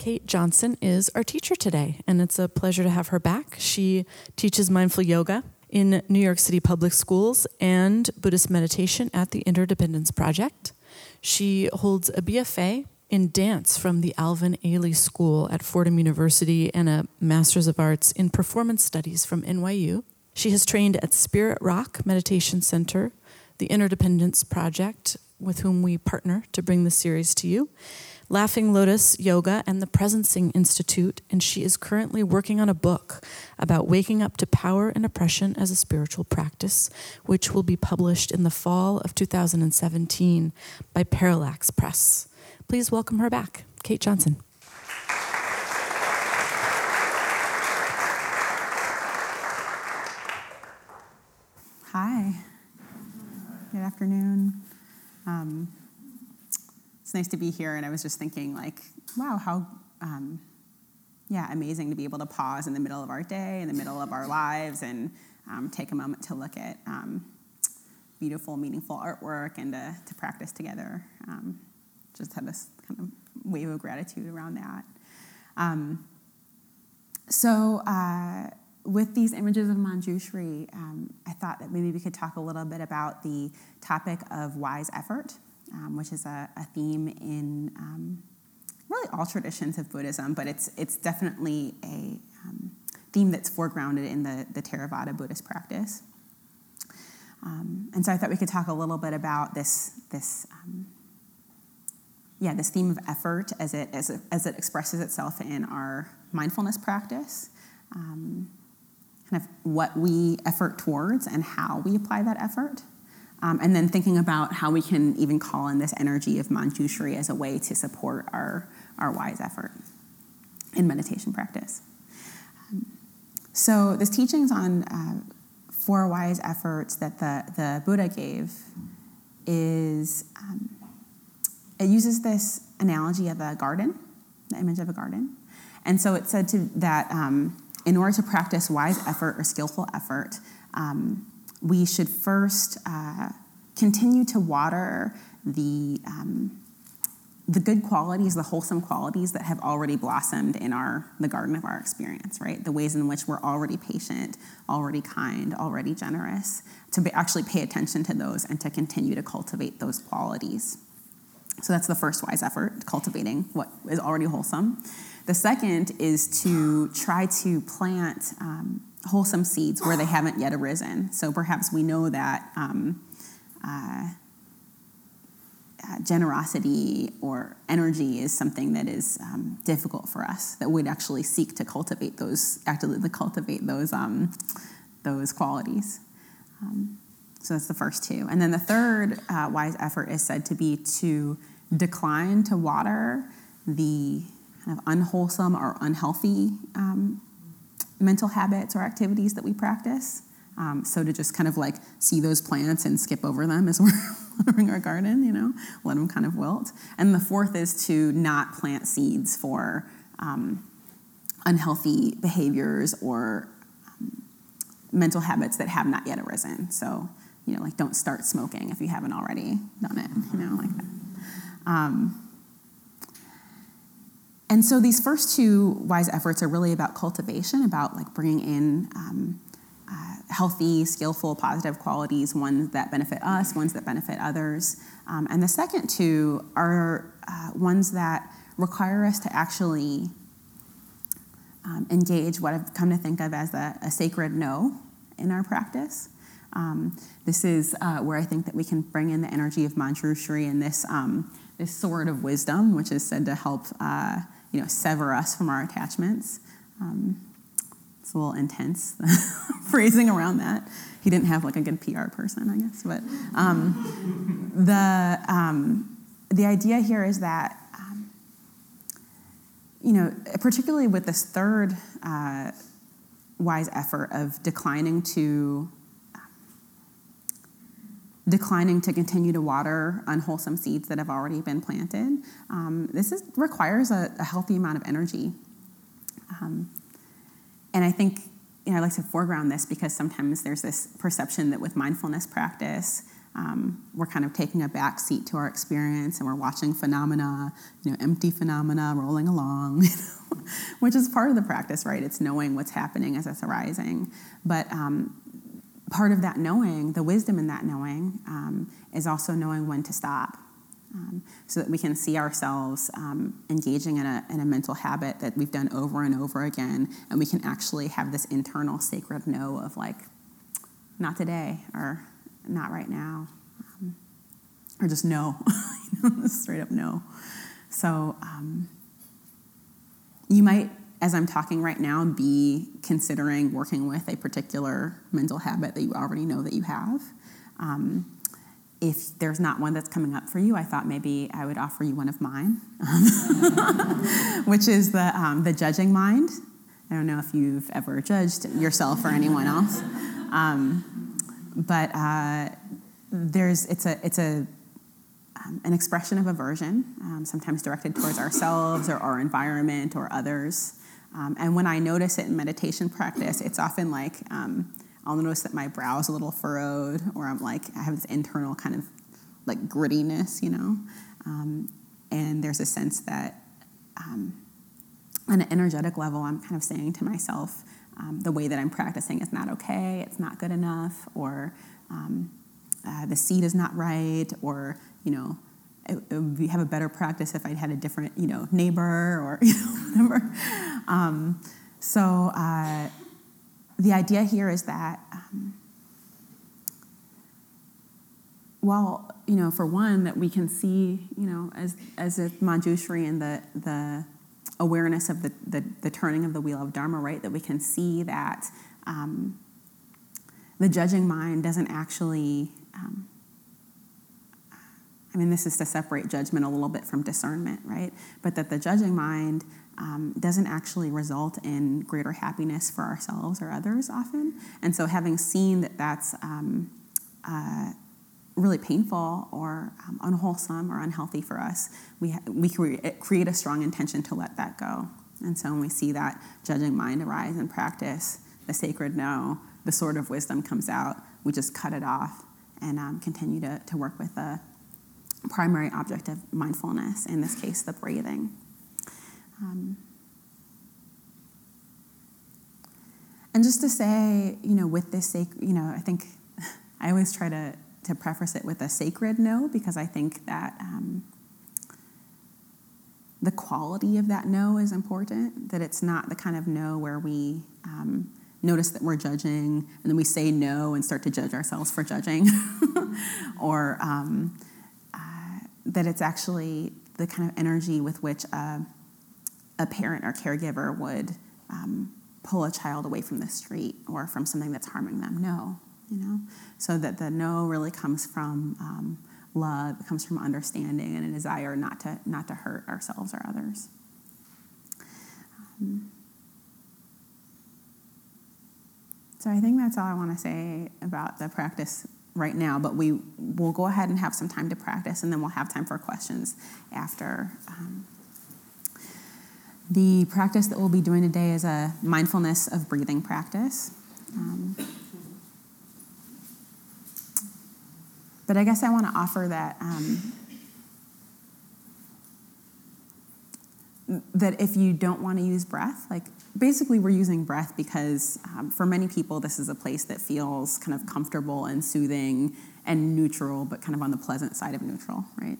Kate Johnson is our teacher today, and it's a pleasure to have her back. She teaches mindful yoga in New York City public schools and Buddhist meditation at the Interdependence Project. She holds a BFA in dance from the Alvin Ailey School at Fordham University and a Master's of Arts in Performance Studies from NYU. She has trained at Spirit Rock Meditation Center, the Interdependence Project, with whom we partner to bring the series to you, Laughing Lotus Yoga, and the Presencing Institute, and she is currently working on a book about waking up to power and oppression as a spiritual practice, which will be published in the fall of 2017 by Parallax Press. Please welcome her back, Kate Johnson. Hi. Good afternoon. Um, it's nice to be here, and I was just thinking, like, wow, how, um, yeah, amazing to be able to pause in the middle of our day, in the middle of our lives, and um, take a moment to look at um, beautiful, meaningful artwork and to, to practice together. Um, just have this kind of wave of gratitude around that. Um, so, uh, with these images of Manjushri, um, I thought that maybe we could talk a little bit about the topic of wise effort, um, which is a, a theme in um, really all traditions of Buddhism, but it's, it's definitely a um, theme that's foregrounded in the, the Theravada Buddhist practice. Um, and so I thought we could talk a little bit about this, this um, yeah, this theme of effort as it, as it, as it expresses itself in our mindfulness practice, um, kind of what we effort towards and how we apply that effort. Um, and then thinking about how we can even call in this energy of Manjushri as a way to support our, our wise effort in meditation practice. Um, so, this teachings on uh, four wise efforts that the, the Buddha gave is um, it uses this analogy of a garden, the image of a garden. And so it said to, that um, in order to practice wise effort or skillful effort, um, we should first uh, continue to water the, um, the good qualities, the wholesome qualities that have already blossomed in our, the garden of our experience, right? The ways in which we're already patient, already kind, already generous, to be, actually pay attention to those and to continue to cultivate those qualities. So that's the first wise effort, cultivating what is already wholesome. The second is to try to plant um, wholesome seeds where they haven't yet arisen. So perhaps we know that um, uh, uh, generosity or energy is something that is um, difficult for us. That we'd actually seek to cultivate those, actively cultivate those um, those qualities. Um, so that's the first two. And then the third uh, wise effort is said to be to decline to water the kind of unwholesome or unhealthy um, mental habits or activities that we practice. Um, so to just kind of like see those plants and skip over them as we're watering our garden, you know, let them kind of wilt. And the fourth is to not plant seeds for um, unhealthy behaviors or um, mental habits that have not yet arisen. So, you know, like don't start smoking if you haven't already done it, you know, like that. And so these first two wise efforts are really about cultivation, about like bringing in um, uh, healthy, skillful, positive qualities, ones that benefit us, ones that benefit others. Um, and the second two are uh, ones that require us to actually um, engage what I've come to think of as a, a sacred no in our practice. Um, this is uh, where I think that we can bring in the energy of Manjushri and this um, this sword of wisdom, which is said to help uh, you know sever us from our attachments. Um, it's a little intense phrasing around that. He didn't have like a good PR person, I guess. But um, the um, the idea here is that um, you know, particularly with this third uh, wise effort of declining to declining to continue to water unwholesome seeds that have already been planted. Um, this is, requires a, a, healthy amount of energy. Um, and I think you know, I like to foreground this because sometimes there's this perception that with mindfulness practice, um, we're kind of taking a back seat to our experience and we're watching phenomena, you know, empty phenomena rolling along, which is part of the practice, right? It's knowing what's happening as it's arising. But um, part of that knowing, the wisdom in that knowing, um, is also knowing when to stop. Um, so that we can see ourselves um, engaging in a, in a mental habit that we've done over and over again, and we can actually have this internal sacred no of like, not today, or not right now, um, or just no, straight up no. So um, you might as I'm talking right now, be considering working with a particular mental habit that you already know that you have. Um, if there's not one that's coming up for you, I thought maybe I would offer you one of mine, which is the, um, the judging mind. I don't know if you've ever judged yourself or anyone else, um, but uh, there's, it's, a, it's a, um, an expression of aversion, um, sometimes directed towards ourselves or our environment or others. Um, and when I notice it in meditation practice, it's often like um, I'll notice that my brow is a little furrowed, or I'm like, I have this internal kind of like grittiness, you know? Um, and there's a sense that um, on an energetic level, I'm kind of saying to myself, um, the way that I'm practicing is not okay, it's not good enough, or um, uh, the seat is not right, or, you know, it, would have a better practice if I'd had a different, you know, neighbor or you know, whatever. Um, so uh, the idea here is that, um, well, you know, for one, that we can see, you know, as as a Manjushri and the the awareness of the, the, the turning of the wheel of Dharma, right? That we can see that um, the judging mind doesn't actually um, I mean, this is to separate judgment a little bit from discernment, right? But that the judging mind um, doesn't actually result in greater happiness for ourselves or others often. And so, having seen that that's um, uh, really painful or um, unwholesome or unhealthy for us, we, ha- we create a strong intention to let that go. And so, when we see that judging mind arise in practice, the sacred no, the sword of wisdom comes out, we just cut it off and um, continue to, to work with the primary object of mindfulness, in this case, the breathing. Um, and just to say, you know, with this, sac- you know, I think I always try to, to preface it with a sacred no because I think that um, the quality of that no is important, that it's not the kind of no where we um, notice that we're judging and then we say no and start to judge ourselves for judging. or, um, that it's actually the kind of energy with which a, a parent or caregiver would um, pull a child away from the street or from something that's harming them. No, you know? So that the no really comes from um, love, it comes from understanding and a desire not to, not to hurt ourselves or others. Um, so I think that's all I want to say about the practice right now, but we will go ahead and have some time to practice, and then we'll have time for questions after. Um, the practice that we'll be doing today is a mindfulness of breathing practice. Um, but I guess I want to offer that um, that if you don't want to use breath, like basically we're using breath because um, for many people this is a place that feels kind of comfortable and soothing and neutral but kind of on the pleasant side of neutral right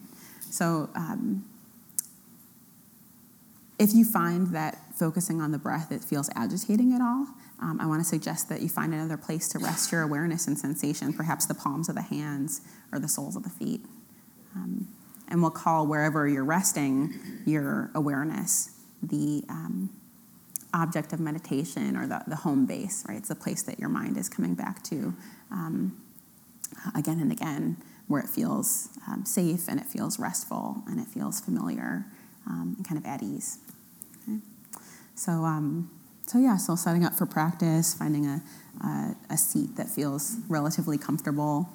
so um, if you find that focusing on the breath it feels agitating at all um, i want to suggest that you find another place to rest your awareness and sensation perhaps the palms of the hands or the soles of the feet um, and we'll call wherever you're resting your awareness the um, object of meditation or the, the home base, right? It's the place that your mind is coming back to um, again and again, where it feels um, safe and it feels restful and it feels familiar um, and kind of at ease. So, um, so yeah, so setting up for practice, finding a, a, a seat that feels relatively comfortable,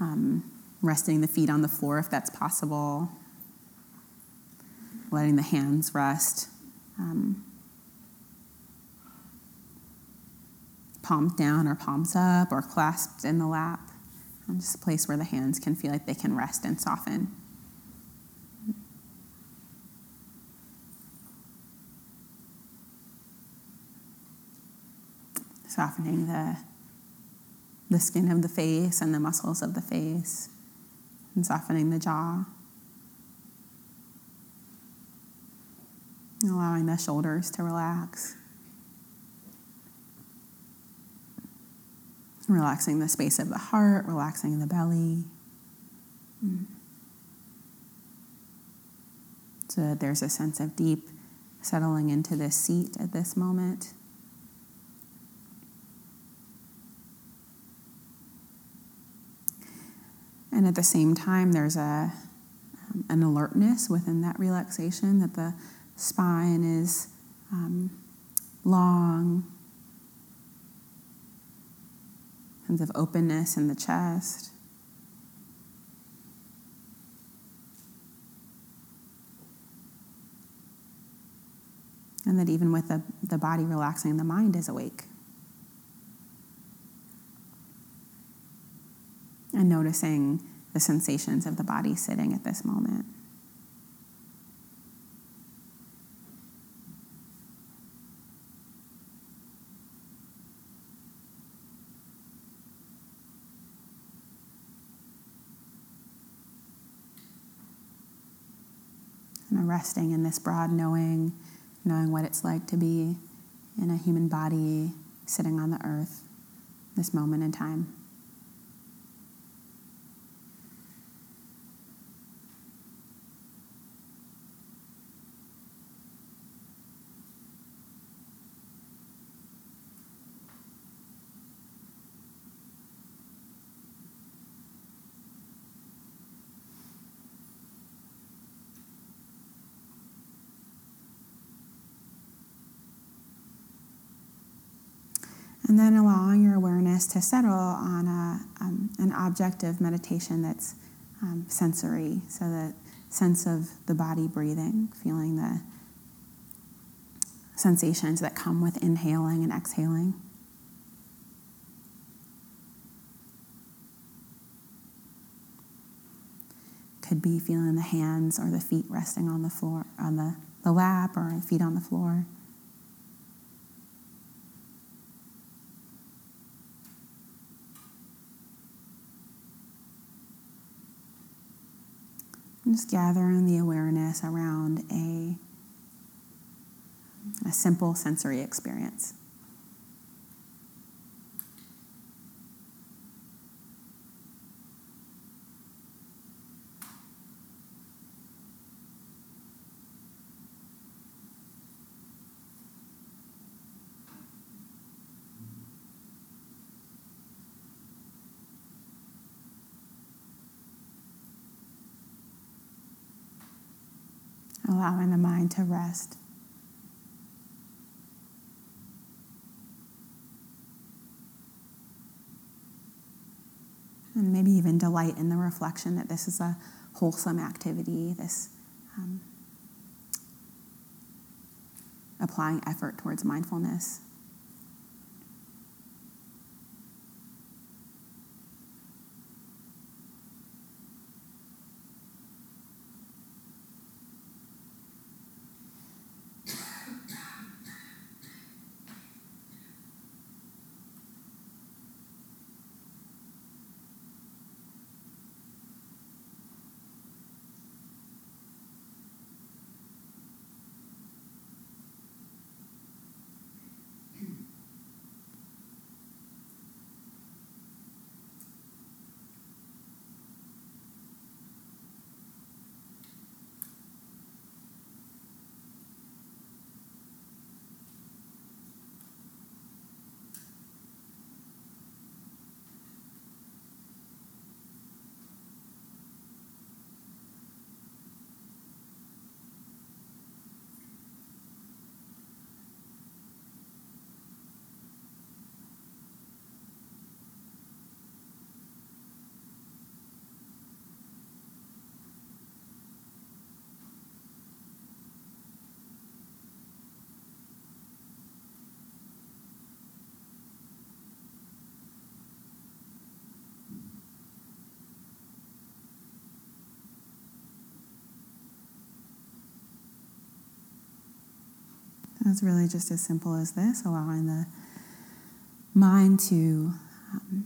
um, resting the feet on the floor if that's possible, letting the hands rest. Um, palms down or palms up or clasped in the lap. Just a place where the hands can feel like they can rest and soften. Softening the, the skin of the face and the muscles of the face, and softening the jaw. Allowing the shoulders to relax. Relaxing the space of the heart, relaxing the belly. So that there's a sense of deep settling into this seat at this moment. And at the same time, there's a, um, an alertness within that relaxation that the spine is um, long, sense of openness in the chest. And that even with the, the body relaxing, the mind is awake. And noticing the sensations of the body sitting at this moment. And resting in this broad knowing, knowing what it's like to be in a human body sitting on the earth, this moment in time. And then allowing your awareness to settle on a, um, an object of meditation that's um, sensory, so that sense of the body breathing, feeling the sensations that come with inhaling and exhaling. Could be feeling the hands or the feet resting on the floor, on the, the lap, or feet on the floor. And just gathering the awareness around a, a simple sensory experience. Allowing the mind to rest. And maybe even delight in the reflection that this is a wholesome activity, this um, applying effort towards mindfulness. It's really just as simple as this, allowing the mind to um,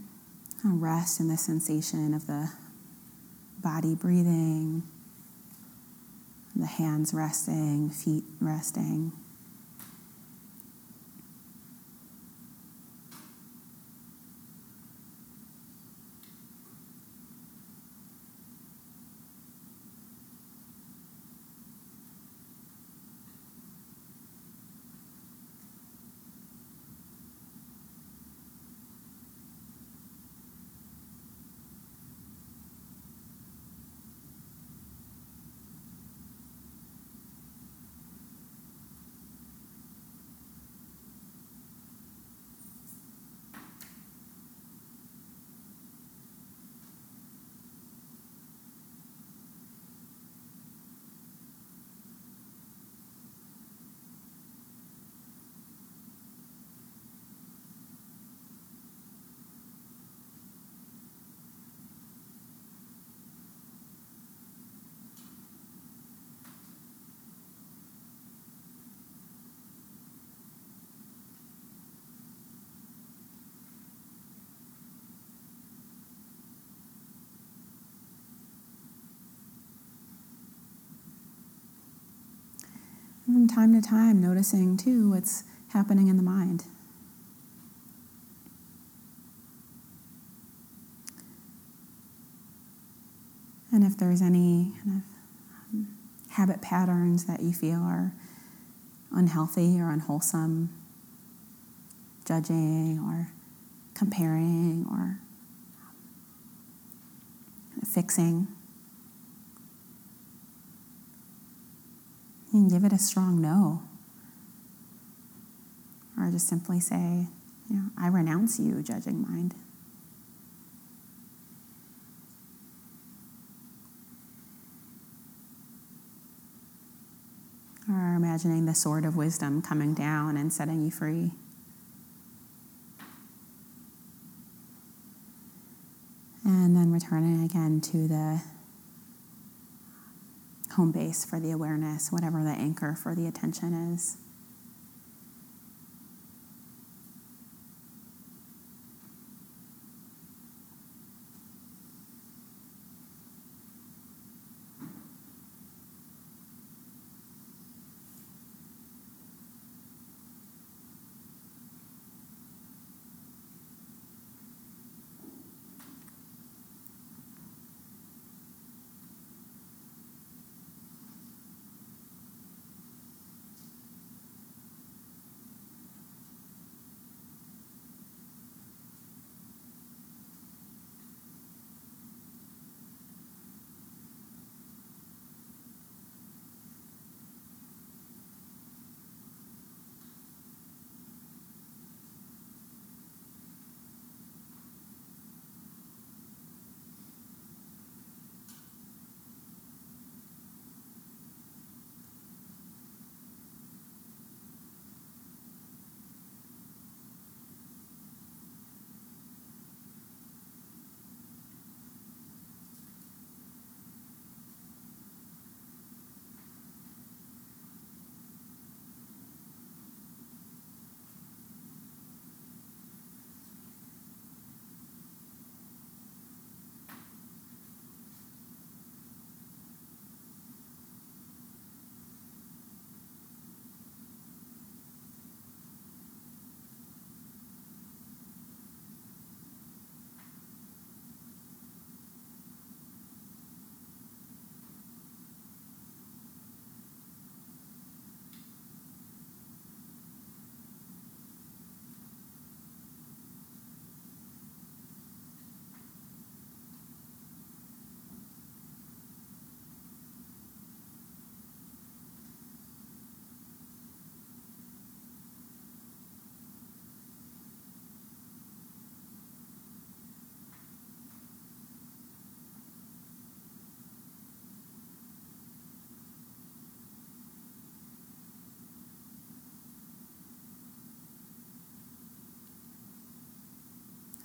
rest in the sensation of the body breathing, the hands resting, feet resting. Time to time, noticing too what's happening in the mind. And if there's any kind of um, habit patterns that you feel are unhealthy or unwholesome, judging or comparing or fixing. And give it a strong no. Or just simply say, you know, I renounce you, judging mind. Or imagining the sword of wisdom coming down and setting you free. And then returning again to the home base for the awareness, whatever the anchor for the attention is.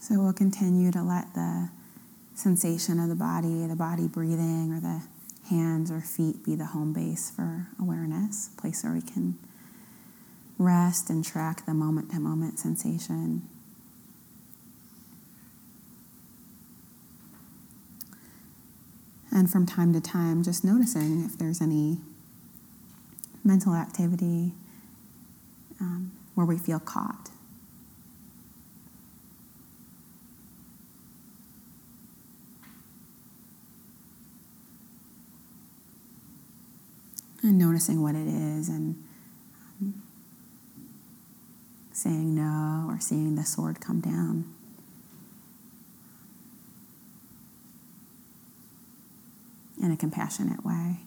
So we'll continue to let the sensation of the body, the body breathing, or the hands or feet be the home base for awareness, a place where we can rest and track the moment to moment sensation. And from time to time, just noticing if there's any mental activity um, where we feel caught. And noticing what it is and um, saying no or seeing the sword come down. in a compassionate way.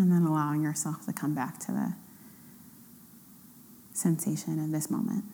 And then allowing yourself to come back to the sensation of this moment.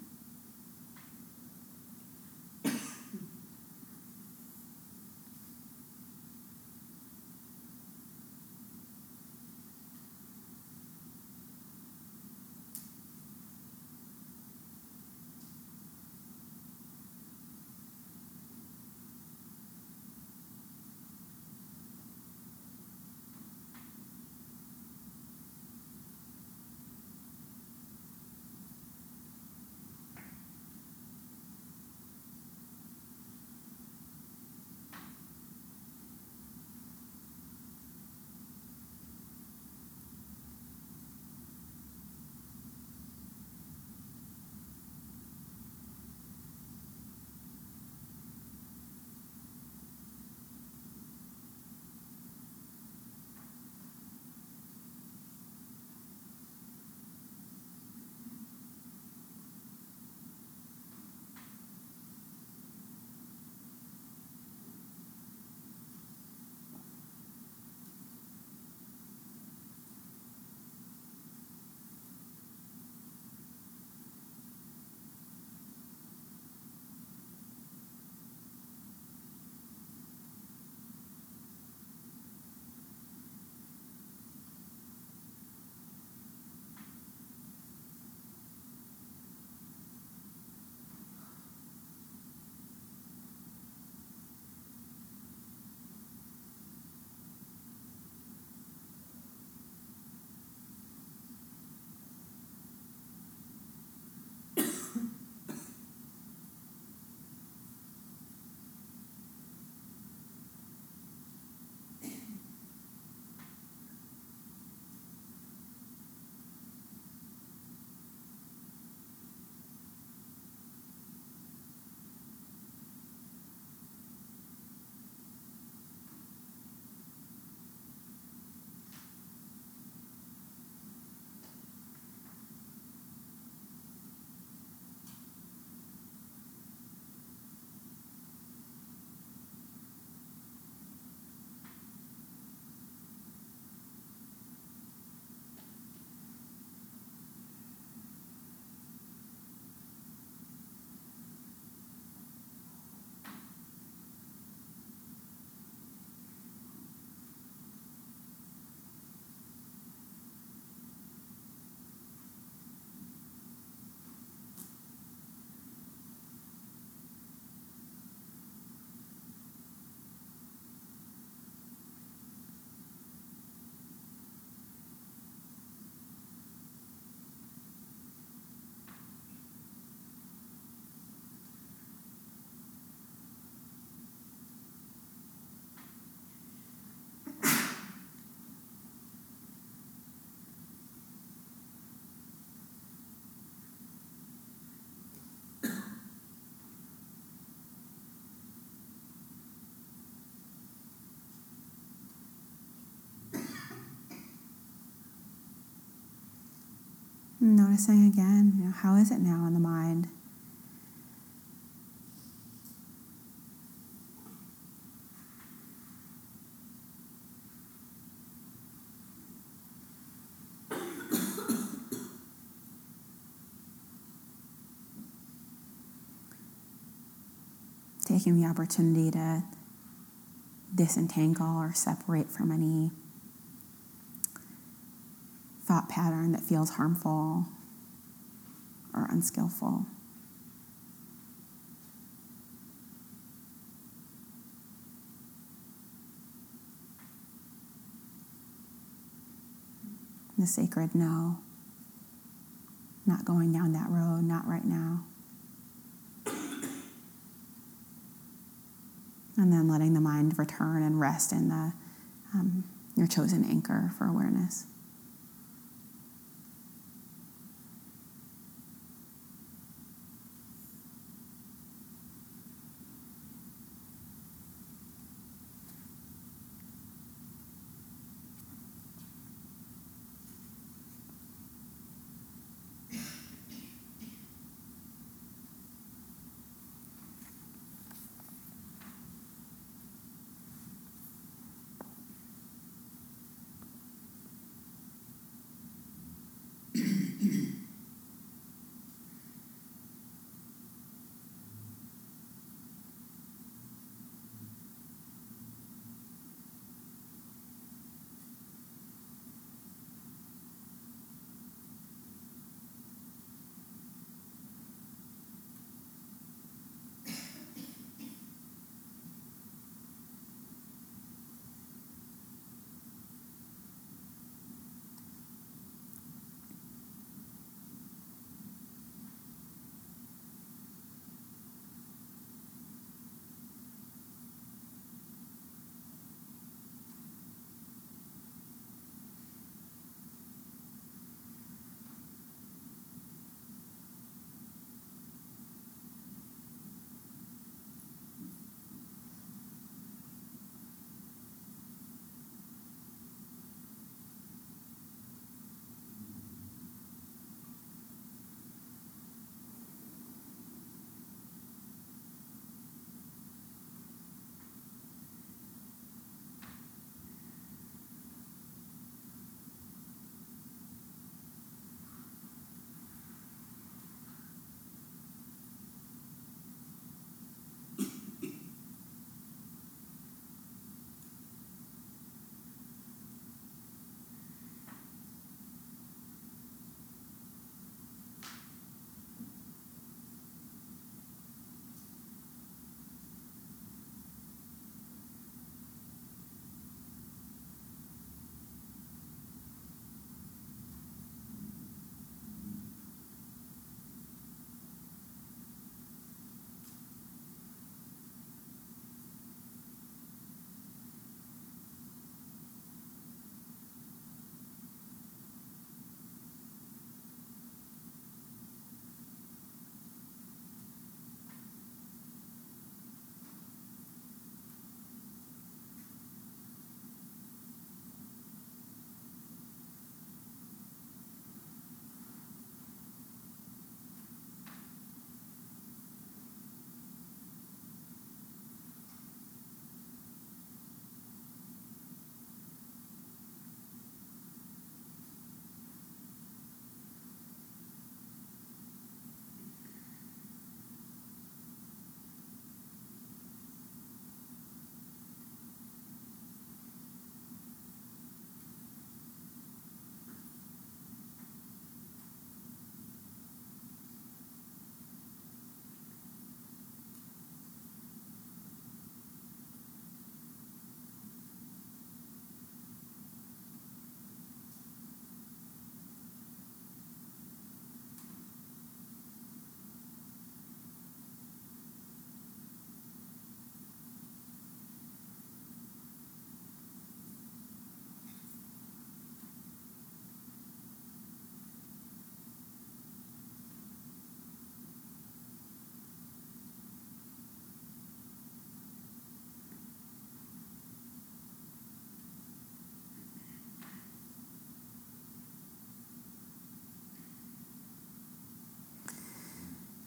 Noticing again, you know, how is it now in the mind? Taking the opportunity to disentangle or separate from any thought pattern that feels harmful or unskillful. The sacred no, not going down that road, not right now. And then letting the mind return and rest in the um, your chosen anchor for awareness.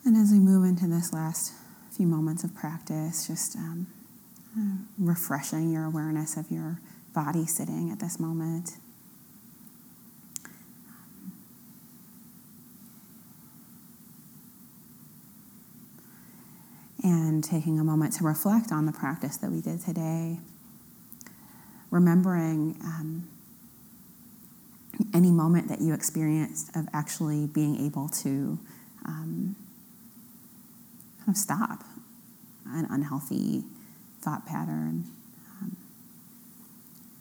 And as we move into this last few moments of practice, just um, uh, refreshing your awareness of your body sitting at this moment. And taking a moment to reflect on the practice that we did today, remembering um, any moment that you experienced of actually being able to um, kind of stop an unhealthy thought pattern um,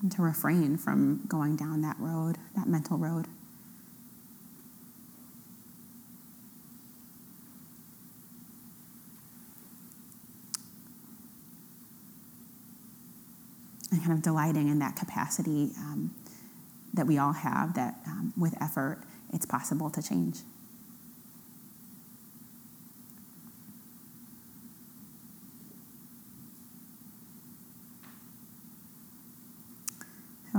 and to refrain from going down that road, that mental road. And kind of delighting in that capacity um, that we all have, that um, with effort, it's possible to change.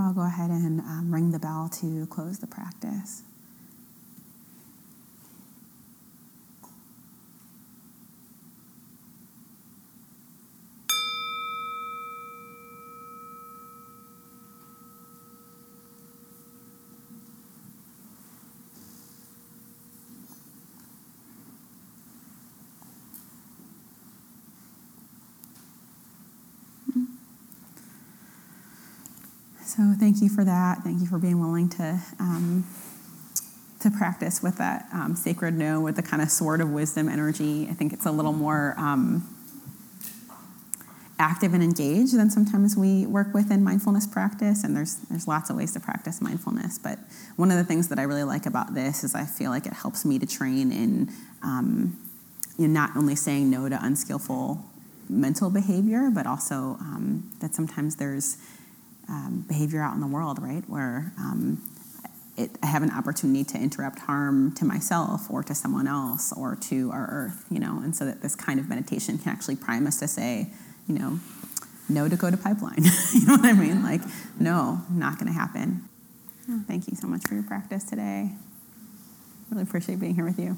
I'll go ahead and um, ring the bell to close the practice. So thank you for that. Thank you for being willing to um, to practice with that um, sacred no, with the kind of sword of wisdom energy. I think it's a little more um, active and engaged than sometimes we work with in mindfulness practice. And there's there's lots of ways to practice mindfulness. But one of the things that I really like about this is I feel like it helps me to train in um, you know, not only saying no to unskillful mental behavior, but also um, that sometimes there's um, behavior out in the world, right? Where um, it, I have an opportunity to interrupt harm to myself or to someone else or to our earth, you know, and so that this kind of meditation can actually prime us to say, you know, no Dakota pipeline. you know what I mean? Like, no, not going to happen. Oh, thank you so much for your practice today. Really appreciate being here with you.